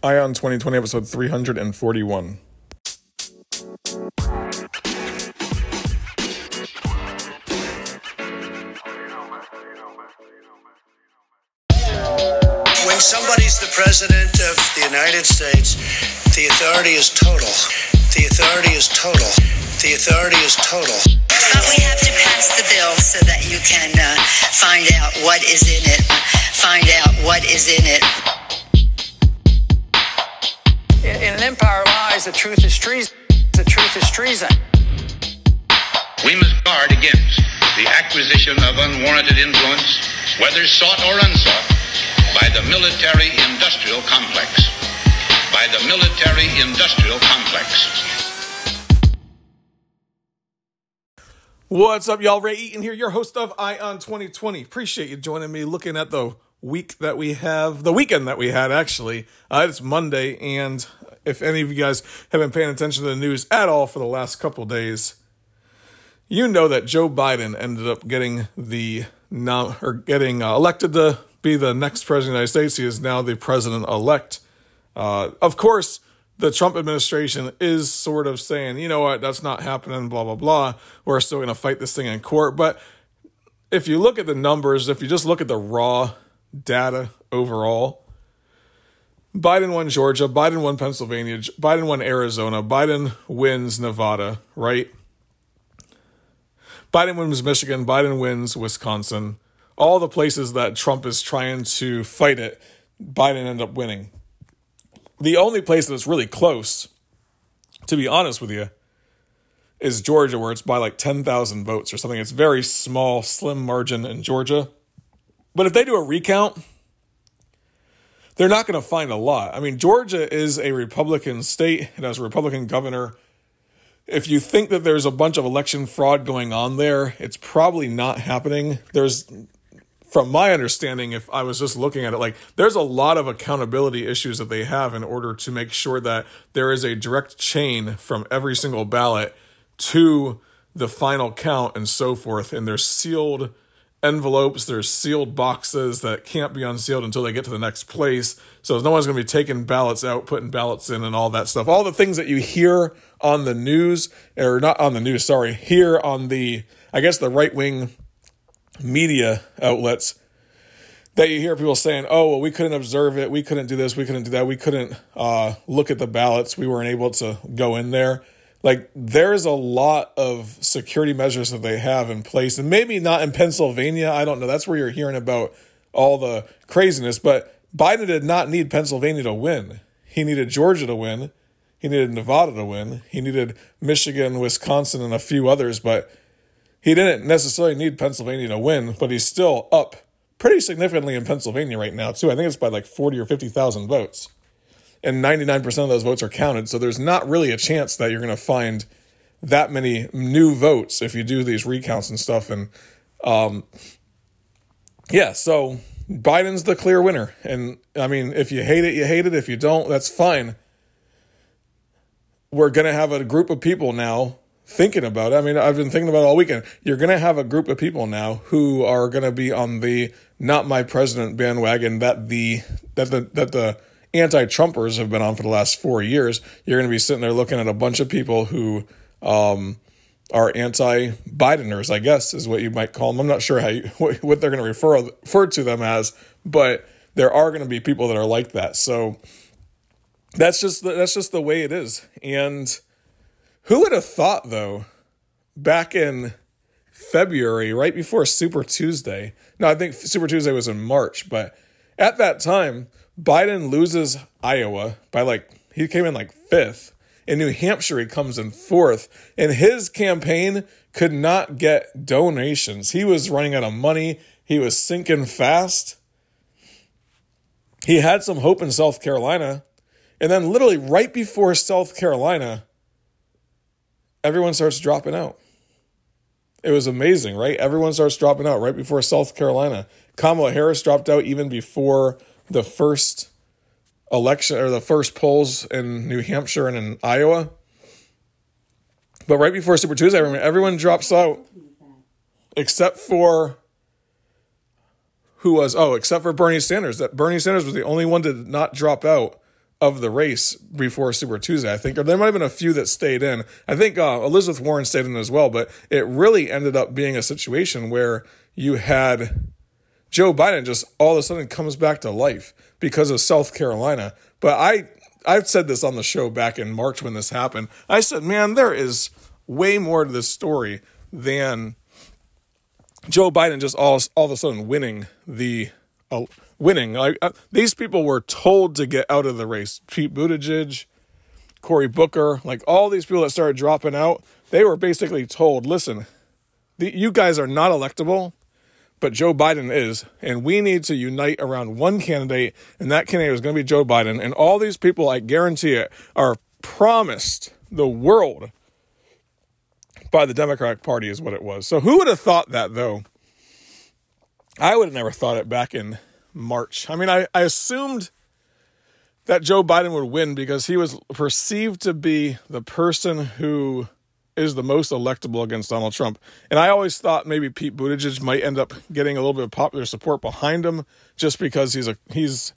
Eye on 2020, episode 341. When somebody's the president of the United States, the authority is total. The authority is total. The authority is total. But we have to pass the bill so that you can uh, find out what is in it. Find out what is in it. In an empire lies, the truth is treason. The truth is treason. We must guard against the acquisition of unwarranted influence, whether sought or unsought, by the military industrial complex. By the military industrial complex. What's up, y'all? Ray Eaton here, your host of Eye on 2020. Appreciate you joining me looking at the week that we have, the weekend that we had, actually. Uh, it's Monday, and if any of you guys have been paying attention to the news at all for the last couple days, you know that Joe Biden ended up getting the nom- or getting uh, elected to be the next president of the United States. He is now the president elect. Uh, of course, the Trump administration is sort of saying, you know what, that's not happening, blah, blah, blah. We're still going to fight this thing in court. But if you look at the numbers, if you just look at the raw data overall, Biden won Georgia, Biden won Pennsylvania, Biden won Arizona, Biden wins Nevada, right? Biden wins Michigan, Biden wins Wisconsin. All the places that Trump is trying to fight it, Biden ended up winning. The only place that's really close, to be honest with you, is Georgia, where it's by like 10,000 votes or something. It's very small, slim margin in Georgia. But if they do a recount, they're not going to find a lot. I mean, Georgia is a Republican state, and has a Republican governor. If you think that there's a bunch of election fraud going on there, it's probably not happening. There's from my understanding, if I was just looking at it, like there's a lot of accountability issues that they have in order to make sure that there is a direct chain from every single ballot to the final count and so forth. And they're sealed envelopes, there's sealed boxes that can't be unsealed until they get to the next place. So no one's going to be taking ballots out, putting ballots in, and all that stuff. All the things that you hear on the news, or not on the news, sorry, here on the, I guess, the right wing media outlets that you hear people saying, "Oh, well, we couldn't observe it, we couldn't do this, we couldn't do that, we couldn't uh, look at the ballots, we weren't able to go in there." Like, there's a lot of security measures that they have in place, and maybe not in Pennsylvania. I don't know. That's where you're hearing about all the craziness. But Biden did not need Pennsylvania to win. He needed Georgia to win. He needed Nevada to win. He needed Michigan, Wisconsin, and a few others, but he didn't necessarily need Pennsylvania to win, but he's still up pretty significantly in Pennsylvania right now, too. I think it's by like 40 or 50,000 votes. And 99% of those votes are counted. So there's not really a chance that you're going to find that many new votes if you do these recounts and stuff. And um, yeah, so Biden's the clear winner. And I mean, if you hate it, you hate it. If you don't, that's fine. We're going to have a group of people now thinking about it. I mean, I've been thinking about it all weekend. You're going to have a group of people now who are going to be on the not my president bandwagon that the that the that the anti-Trumpers have been on for the last 4 years. You're going to be sitting there looking at a bunch of people who um, are anti-Bideners, I guess is what you might call them. I'm not sure how you, what, what they're going to refer refer to them as, but there are going to be people that are like that. So that's just the, that's just the way it is. And who would have thought, though, back in February, right before Super Tuesday? No, I think Super Tuesday was in March, but at that time, Biden loses Iowa by like, he came in like fifth. In New Hampshire, he comes in fourth. And his campaign could not get donations. He was running out of money, he was sinking fast. He had some hope in South Carolina. And then, literally, right before South Carolina, everyone starts dropping out. It was amazing, right? Everyone starts dropping out right before South Carolina. Kamala Harris dropped out even before the first election or the first polls in New Hampshire and in Iowa. But right before Super Tuesday, everyone drops out except for who was oh, except for Bernie Sanders. That Bernie Sanders was the only one to not drop out of the race before Super Tuesday, I think, or there might have been a few that stayed in. I think uh, Elizabeth Warren stayed in as well, but it really ended up being a situation where you had Joe Biden just all of a sudden comes back to life because of South Carolina. But I I've said this on the show back in March when this happened. I said, man, there is way more to this story than Joe Biden just all all of a sudden winning the uh, winning. Like uh, these people were told to get out of the race. Pete Buttigieg, Cory Booker, like all these people that started dropping out, they were basically told, listen, the, you guys are not electable, but Joe Biden is, and we need to unite around one candidate, and that candidate is going to be Joe Biden. And all these people, I guarantee it, are promised the world by the Democratic Party, is what it was. So who would have thought that, though? I would have never thought it back in March. I mean, I, I assumed that Joe Biden would win because he was perceived to be the person who is the most electable against Donald Trump. And I always thought maybe Pete Buttigieg might end up getting a little bit of popular support behind him just because he's a he's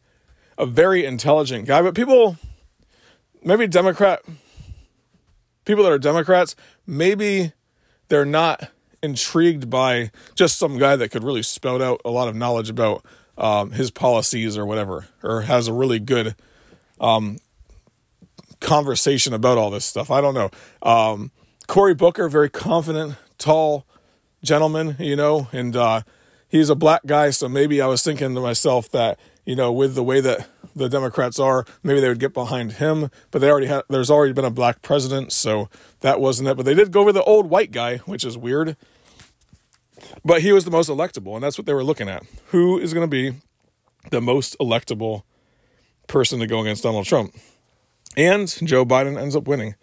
a very intelligent guy. But people maybe Democrat people that are Democrats, maybe they're not intrigued by just some guy that could really spout out a lot of knowledge about um, his policies or whatever, or has a really good um, conversation about all this stuff. I don't know. Um, Cory Booker, very confident, tall gentleman, you know, and uh, he's a black guy, so maybe I was thinking to myself that you know, with the way that the Democrats are, maybe they would get behind him. But they already had there's already been a black president, so that wasn't it. But they did go with the old white guy, which is weird. But he was the most electable, and that's what they were looking at. Who is going to be the most electable person to go against Donald Trump? And Joe Biden ends up winning.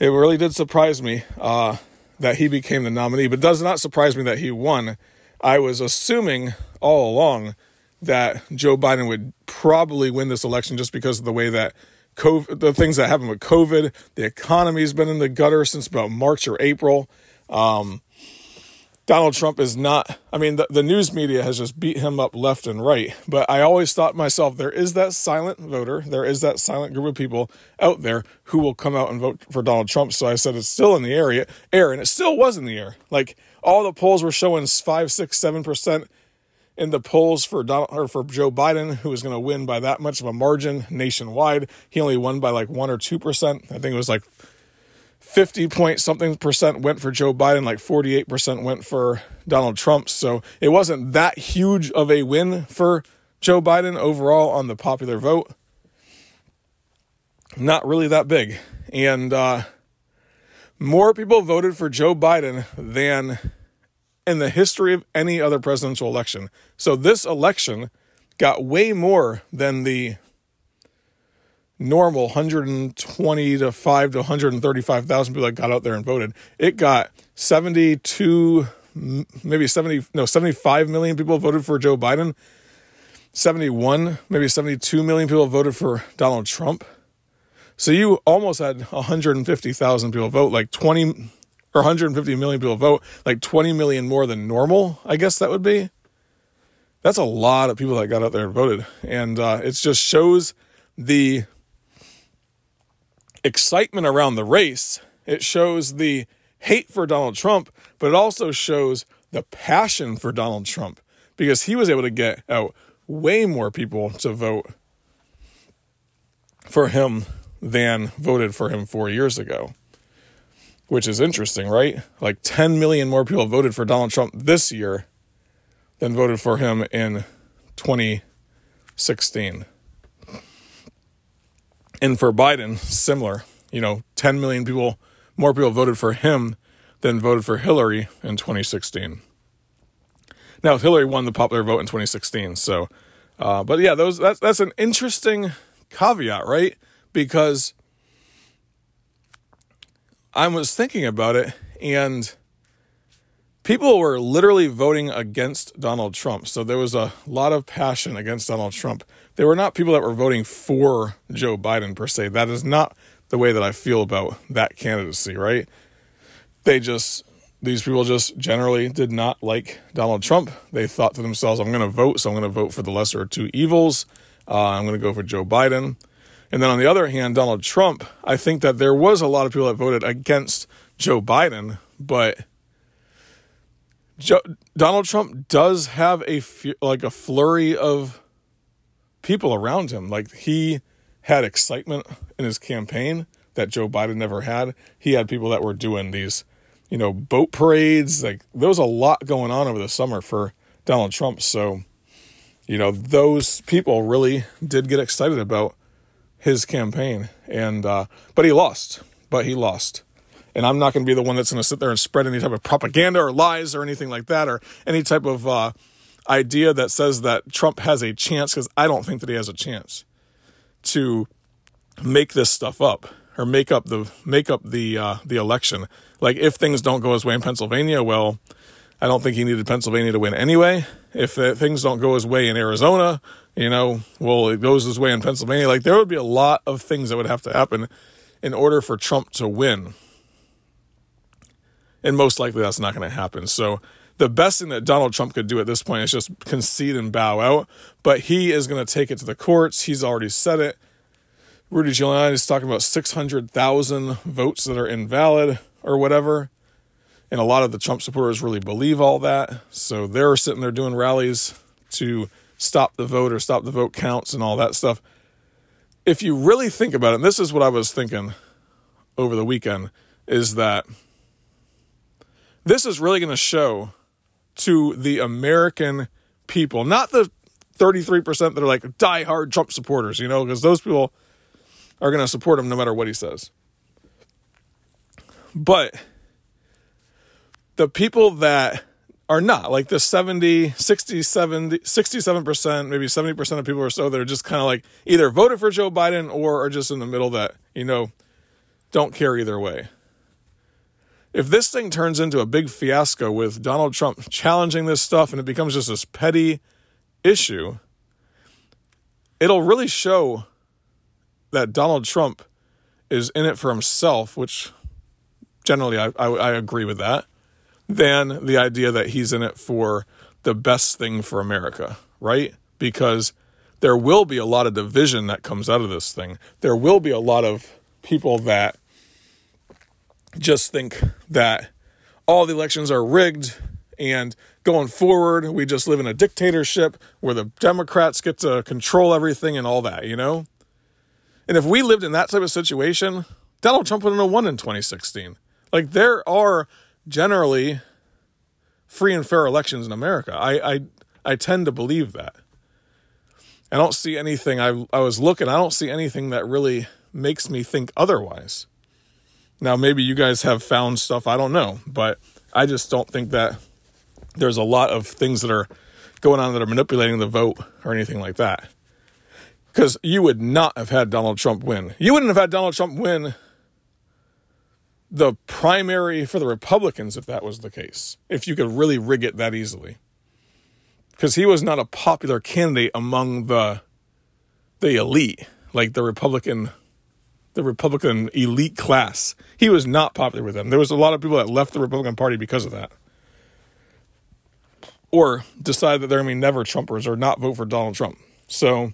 It really did surprise me uh, that he became the nominee, but does not surprise me that he won. I was assuming all along that Joe Biden would probably win this election just because of the way that COVID, the things that happened with COVID, the economy's been in the gutter since about March or April. Um, Donald Trump is not, I mean, the, the news media has just beat him up left and right. But I always thought myself, there is that silent voter, there is that silent group of people out there who will come out and vote for Donald Trump. So I said it's still in the area, air, and it still was in the air. Like all the polls were showing five, six, seven percent in the polls for Donald or for Joe Biden, who was going to win by that much of a margin nationwide. He only won by like one or two percent. I think it was like 50 point something percent went for Joe Biden, like 48% went for Donald Trump. So it wasn't that huge of a win for Joe Biden overall on the popular vote. Not really that big. And uh, more people voted for Joe Biden than in the history of any other presidential election. So this election got way more than the normal 120 to 5 to 135,000 people that got out there and voted. It got 72 maybe 70 no 75 million people voted for Joe Biden. 71, maybe 72 million people voted for Donald Trump. So you almost had 150,000 people vote, like 20 or 150 million people vote, like 20 million more than normal, I guess that would be. That's a lot of people that got out there and voted. And uh, it just shows the excitement around the race. It shows the hate for Donald Trump, but it also shows the passion for Donald Trump because he was able to get out way more people to vote for him than voted for him four years ago, which is interesting, right? Like 10 million more people voted for Donald Trump this year than voted for him in 2016. And for Biden, similar. You know, 10 million people, more people voted for him than voted for Hillary in 2016. Now, Hillary won the popular vote in 2016. So, uh, but yeah, those that's that's an interesting caveat, right? Because I was thinking about it, and people were literally voting against Donald Trump. So there was a lot of passion against Donald Trump. They were not people that were voting for Joe Biden per se. That is not the way that I feel about that candidacy, right? They just, these people just generally did not like Donald Trump. They thought to themselves, I'm going to vote, so I'm going to vote for the lesser of two evils. Uh, I'm going to go for Joe Biden. And then on the other hand, Donald Trump, I think that there was a lot of people that voted against Joe Biden, but Donald Trump does have a like a flurry of people around him. Like he had excitement in his campaign that Joe Biden never had. He had people that were doing these, you know, boat parades. Like there was a lot going on over the summer for Donald Trump. So, you know, those people really did get excited about his campaign. And uh, but he lost. But he lost. And I'm not going to be the one that's going to sit there and spread any type of propaganda or lies or anything like that or any type of uh, idea that says that Trump has a chance because I don't think that he has a chance to make this stuff up or make up the make up the uh, the election. Like if things don't go his way in Pennsylvania, well, I don't think he needed Pennsylvania to win anyway. If things don't go his way in Arizona, you know, well, it goes his way in Pennsylvania. Like there would be a lot of things that would have to happen in order for Trump to win. And most likely that's not going to happen. So the best thing that Donald Trump could do at this point is just concede and bow out. But he is going to take it to the courts. He's already said it. Rudy Giuliani is talking about 600,000 votes that are invalid or whatever. And a lot of the Trump supporters really believe all that. So they're sitting there doing rallies to stop the vote or stop the vote counts and all that stuff. If you really think about it, and this is what I was thinking over the weekend, is that this is really going to show to the American people, not the 33% that are like die-hard Trump supporters, you know, because those people are going to support him no matter what he says. But the people that are not, like the 70, 60, 70, 67%, maybe 70% of people or so that are just kind of like either voted for Joe Biden or are just in the middle that, you know, don't care either way if this thing turns into a big fiasco with Donald Trump challenging this stuff and it becomes just this petty issue, it'll really show that Donald Trump is in it for himself, which generally I, I, I agree with that, than the idea that he's in it for the best thing for America, right? Because there will be a lot of division that comes out of this thing. There will be a lot of people that just think that all the elections are rigged and going forward we just live in a dictatorship where the democrats get to control everything and all that you know? And if we lived in that type of situation donald trump wouldn't have won in 2016 like there are generally free and fair elections in america. I i, I tend to believe that. I don't see anything I, I was looking i don't see anything that really makes me think otherwise now, maybe you guys have found stuff, I don't know, but I just don't think that there's a lot of things that are going on that are manipulating the vote or anything like that. Because you would not have had Donald Trump win. You wouldn't have had Donald Trump win the primary for the Republicans if that was the case, if you could really rig it that easily. Because he was not a popular candidate among the the elite, like the Republican the Republican elite class. He was not popular with them. There was a lot of people that left the Republican Party because of that. Or decide that they're going to be never Trumpers or not vote for Donald Trump. So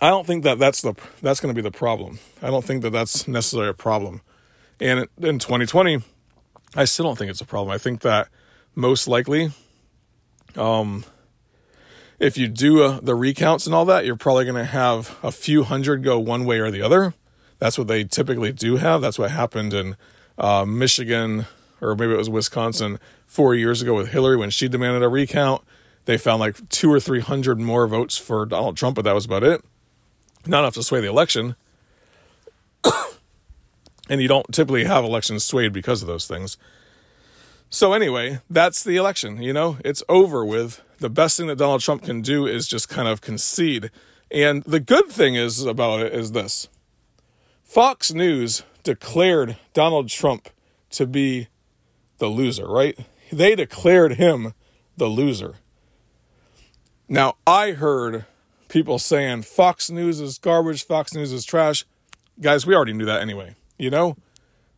I don't think that that's the that's going to be the problem. I don't think that that's necessarily a problem. And in 2020, I still don't think it's a problem. I think that most likely um, if you do uh, the recounts and all that, you're probably going to have a few hundred go one way or the other. That's what they typically do have. That's what happened in uh, Michigan, or maybe it was Wisconsin, four years ago with Hillary when she demanded a recount. They found like two or three hundred more votes for Donald Trump, but that was about it. Not enough to sway the election. and you don't typically have elections swayed because of those things. So, anyway, that's the election. You know, it's over with the best thing that Donald Trump can do is just kind of concede. And the good thing is about it is this Fox News declared Donald Trump to be the loser, right? They declared him the loser. Now, I heard people saying Fox News is garbage, Fox News is trash. Guys, we already knew that anyway. You know,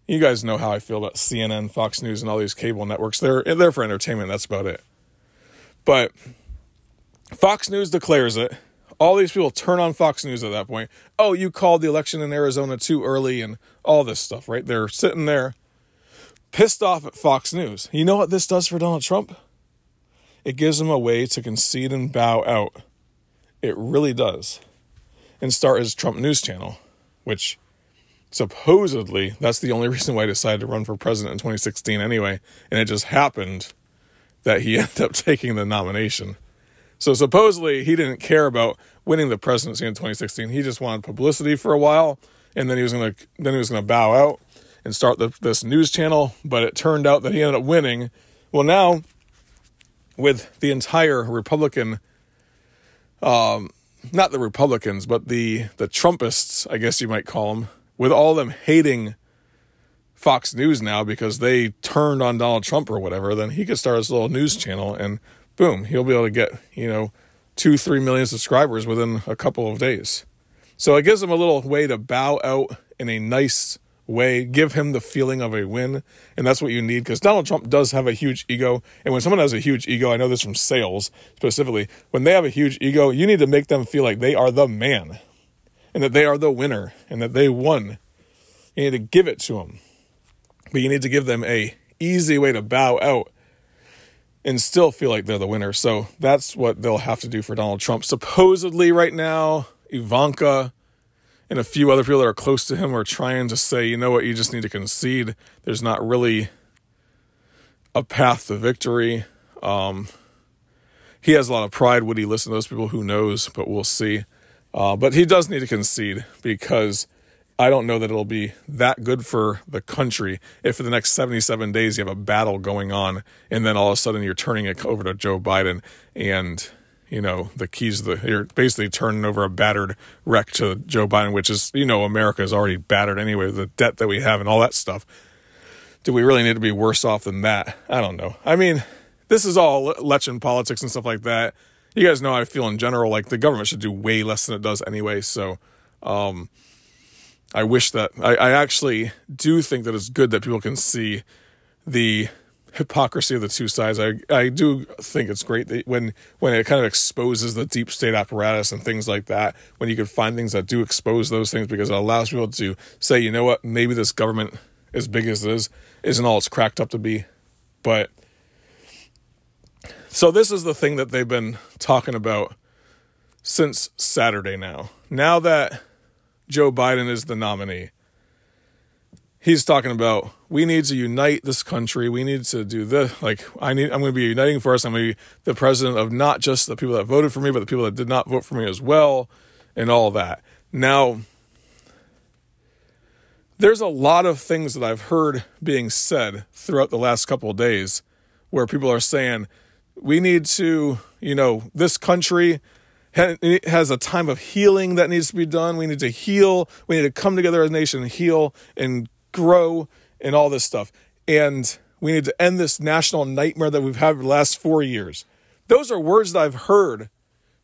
you guys know how I feel about CNN, Fox News, and all these cable networks. They're they're for entertainment. That's about it. But Fox News declares it. All these people turn on Fox News at that point. Oh, you called the election in Arizona too early and all this stuff, right? They're sitting there pissed off at Fox News. You know what this does for Donald Trump? It gives him a way to concede and bow out. It really does. And start his Trump News channel, which supposedly that's the only reason why I decided to run for president in 2016 anyway. And it just happened that he ended up taking the nomination. So supposedly he didn't care about winning the presidency in 2016. He just wanted publicity for a while, and then he was gonna then he was gonna bow out and start the, this news channel. But it turned out that he ended up winning. Well, now with the entire Republican, um, not the Republicans, but the the Trumpists, I guess you might call them, with all them hating Fox News now because they turned on Donald Trump or whatever, then he could start his little news channel and boom, he'll be able to get, you know, two, three million subscribers within a couple of days. So it gives him a little way to bow out in a nice way, give him the feeling of a win. And that's what you need because Donald Trump does have a huge ego. And when someone has a huge ego, I know this from sales specifically, when they have a huge ego, you need to make them feel like they are the man and that they are the winner and that they won. You need to give it to them. But you need to give them a easy way to bow out and still feel like they're the winner. So that's what they'll have to do for Donald Trump. Supposedly, right now, Ivanka and a few other people that are close to him are trying to say, you know what, you just need to concede. There's not really a path to victory. Um, he has a lot of pride. Would he listen to those people? Who knows? But we'll see. Uh, but he does need to concede because I don't know that it'll be that good for the country if for the next 77 days you have a battle going on and then all of a sudden you're turning it over to Joe Biden and you know the keys the you're basically turning over a battered wreck to Joe Biden which is you know America is already battered anyway the debt that we have and all that stuff. Do we really need to be worse off than that? I don't know. I mean this is all election politics and stuff like that. You guys know how I feel in general like the government should do way less than it does anyway. So um I wish that I, I actually do think that it's good that people can see the hypocrisy of the two sides. I I do think it's great that when when it kind of exposes the deep state apparatus and things like that, when you can find things that do expose those things because it allows people to say, you know what, maybe this government, as big as it is, isn't all it's cracked up to be. But so this is the thing that they've been talking about since Saturday now. Now that Joe Biden is the nominee. He's talking about we need to unite this country. We need to do this. Like I need, I'm going to be uniting for us. I'm going to be the president of not just the people that voted for me, but the people that did not vote for me as well, and all that. Now, there's a lot of things that I've heard being said throughout the last couple of days, where people are saying we need to, you know, this country it has a time of healing that needs to be done. We need to heal. We need to come together as a nation and heal and grow and all this stuff. And we need to end this national nightmare that we've had for the last four years. Those are words that I've heard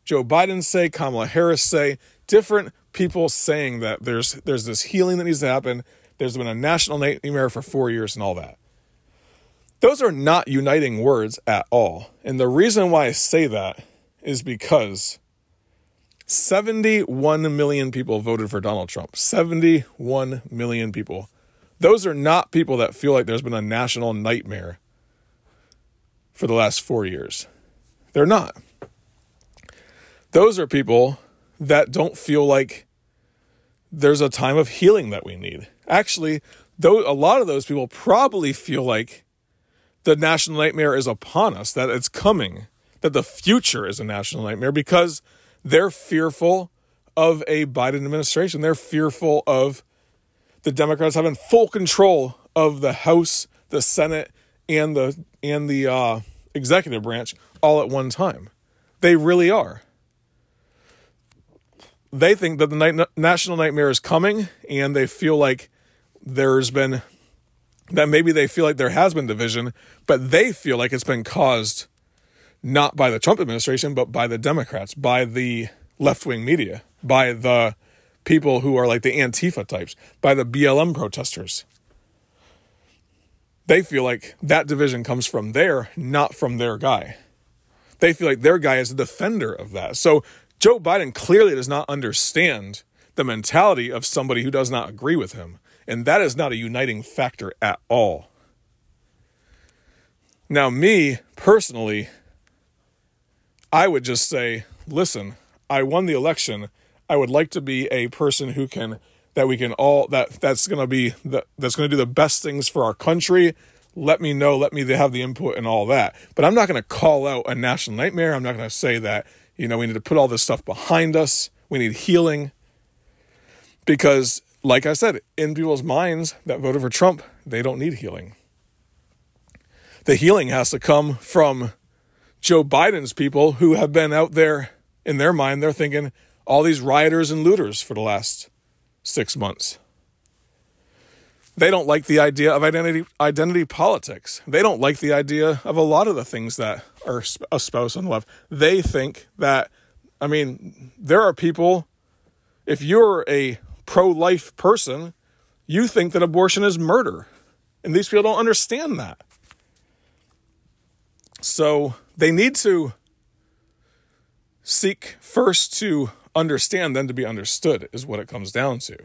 Joe Biden say, Kamala Harris say, different people saying that there's there's this healing that needs to happen. There's been a national nightmare for four years and all that. Those are not uniting words at all. And the reason why I say that is because 71 million people voted for Donald Trump. 71 million people. Those are not people that feel like there's been a national nightmare for the last four years. They're not. Those are people that don't feel like there's a time of healing that we need. Actually, though a lot of those people probably feel like the national nightmare is upon us, that it's coming, that the future is a national nightmare because they're fearful of a Biden administration. They're fearful of the Democrats having full control of the House, the Senate, and the and the uh, executive branch all at one time. They really are. They think that the night, national nightmare is coming, and they feel like there's been that maybe they feel like there has been division, but they feel like it's been caused not by the Trump administration, but by the Democrats, by the left wing media, by the people who are like the Antifa types, by the BLM protesters. They feel like that division comes from there, not from their guy. They feel like their guy is a defender of that. So Joe Biden clearly does not understand the mentality of somebody who does not agree with him. And that is not a uniting factor at all. Now, me personally, I would just say, listen, I won the election. I would like to be a person who can that we can all that that's going to be the, that's going to do the best things for our country. Let me know, let me have the input and all that. But I'm not going to call out a national nightmare. I'm not going to say that, you know, we need to put all this stuff behind us. We need healing. Because like I said, in people's minds that voted for Trump, they don't need healing. The healing has to come from Joe Biden's people who have been out there in their mind, they're thinking all these rioters and looters for the last six months. They don't like the idea of identity identity politics. They don't like the idea of a lot of the things that are espoused on the left. They think that, I mean, there are people. If you're a pro-life person, you think that abortion is murder, and these people don't understand that. So they need to seek first to understand, then to be understood, is what it comes down to.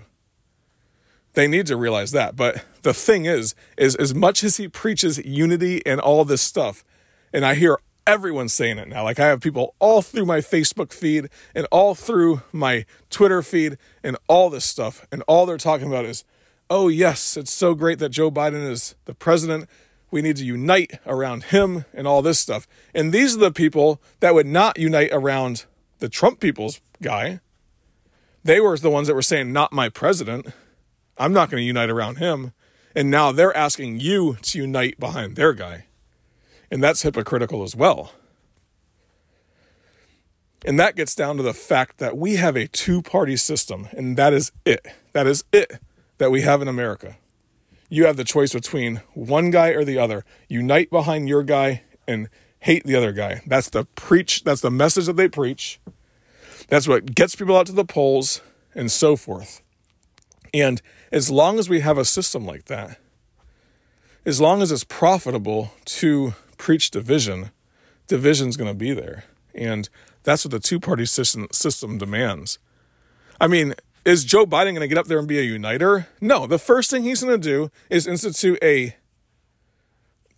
They need to realize that. But the thing is, is as much as he preaches unity and all this stuff, and I hear everyone saying it now. Like I have people all through my Facebook feed and all through my Twitter feed and all this stuff. And all they're talking about is, oh, yes, it's so great that Joe Biden is the president we need to unite around him and all this stuff. And these are the people that would not unite around the Trump people's guy. They were the ones that were saying, not my president. I'm not going to unite around him. And now they're asking you to unite behind their guy. And that's hypocritical as well. And that gets down to the fact that we have a two party system, and that is it. That is it that we have in America you have the choice between one guy or the other. Unite behind your guy and hate the other guy. That's the preach, that's the message that they preach. That's what gets people out to the polls and so forth. And as long as we have a system like that, as long as it's profitable to preach division, division's going to be there. And that's what the two party system, system demands. I mean, is Joe Biden going to get up there and be a uniter? No. The first thing he's going to do is institute a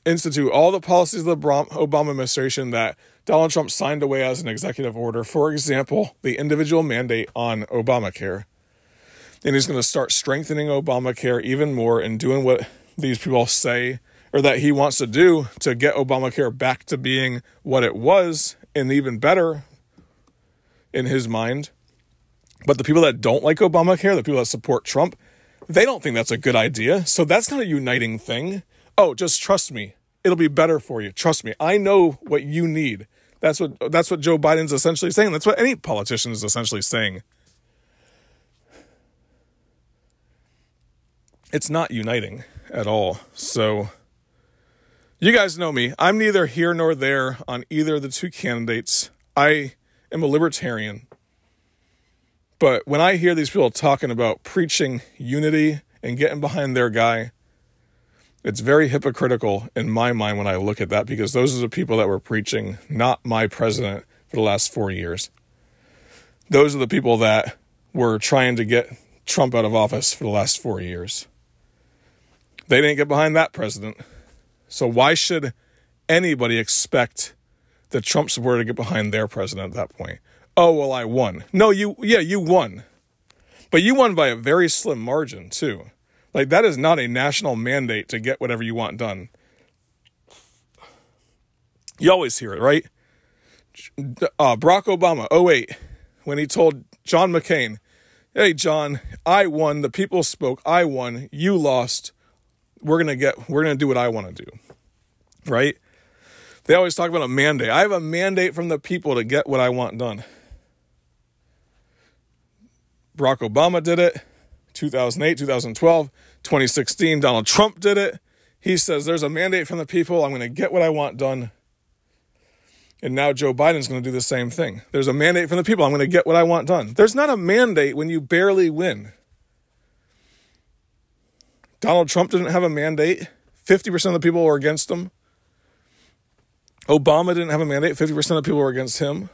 institute all the policies of the Obama administration that Donald Trump signed away as an executive order. For example, the individual mandate on Obamacare. And he's going to start strengthening Obamacare even more and doing what these people say or that he wants to do to get Obamacare back to being what it was and even better in his mind. But the people that don't like Obamacare, the people that support Trump, they don't think that's a good idea. So that's not a uniting thing. Oh, just trust me. It'll be better for you. Trust me. I know what you need. That's what that's what Joe Biden's essentially saying. That's what any politician is essentially saying. It's not uniting at all. So you guys know me. I'm neither here nor there on either of the two candidates. I am a libertarian. But when I hear these people talking about preaching unity and getting behind their guy, it's very hypocritical in my mind when I look at that because those are the people that were preaching, not my president for the last four years. Those are the people that were trying to get Trump out of office for the last four years. They didn't get behind that president. So why should anybody expect the Trump supporter to get behind their president at that point? Oh well i won. No you yeah you won. But you won by a very slim margin too. Like that is not a national mandate to get whatever you want done. You always hear it right? Uh, barack obama 08 when he told john mccain hey john i won. The people spoke. I won. You lost. We're gonna get we're gonna do what i want to do. Right? They always talk about a mandate. I have a mandate from the people to get what i want done Barack Obama did it, 2008, 2012, 2016, Donald Trump did it. He says there's a mandate from the people. I'm going to get what I want done. And now Joe Biden's going to do the same thing. There's a mandate from the people. I'm going to get what I want done. There's not a mandate when you barely win. Donald Trump didn't have a mandate. 50% of the people were against him. Obama didn't have a mandate. 50% of the people were against him.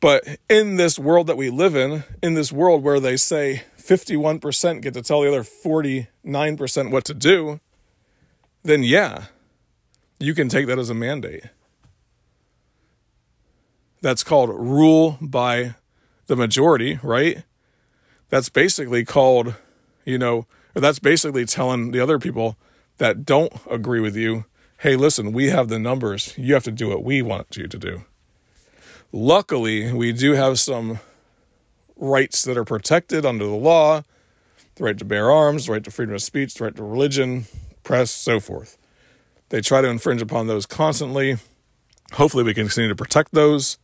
But in this world that we live in, in this world where they say 51% get to tell the other 49% what to do, then yeah, you can take that as a mandate. That's called rule by the majority, right? That's basically called, you know, that's basically telling the other people that don't agree with you, hey, listen, we have the numbers. You have to do what we want you to do. Luckily, we do have some rights that are protected under the law the right to bear arms, the right to freedom of speech, the right to religion, press, so forth. They try to infringe upon those constantly. Hopefully, we can continue to protect those.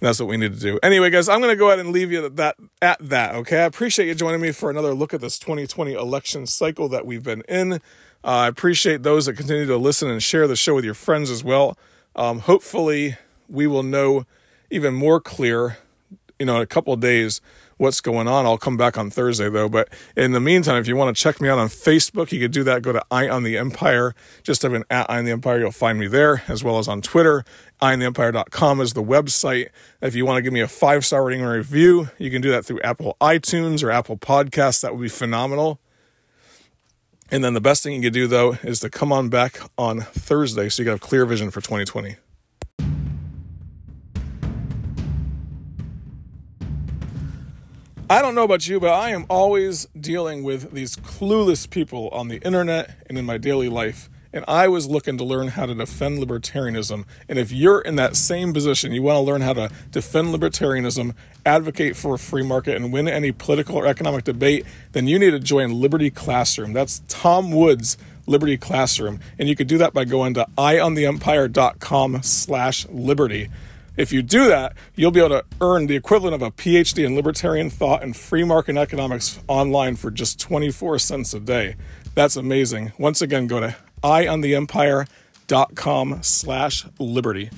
And that's what we need to do. Anyway, guys, I'm going to go ahead and leave you at that, at that. Okay, I appreciate you joining me for another look at this 2020 election cycle that we've been in. Uh, I appreciate those that continue to listen and share the show with your friends as well. Um, hopefully, we will know even more clear, you know, in a couple of days what's going on. I'll come back on Thursday though. But in the meantime, if you want to check me out on Facebook, you could do that. Go to Eye on the Empire. Just type in at Eye on the Empire. You'll find me there as well as on Twitter. EyeOnTheEmpire.com is the website. If you want to give me a five star rating or review, you can do that through Apple iTunes or Apple Podcasts. That would be phenomenal. And then the best thing you can do though is to come on back on Thursday so you can have clear vision for 2020. I don't know about you, but I am always dealing with these clueless people on the internet and in my daily life. And I was looking to learn how to defend libertarianism. And if you're in that same position, you want to learn how to defend libertarianism, advocate for a free market, and win any political or economic debate, then you need to join Liberty Classroom. That's Tom Woods' Liberty Classroom. And you could do that by going to eyeontheempire.com slash liberty. If you do that, you'll be able to earn the equivalent of a PhD in libertarian thought and free market economics online for just 24 cents a day. That's amazing. Once again, go to eyeontheempire.com slash liberty.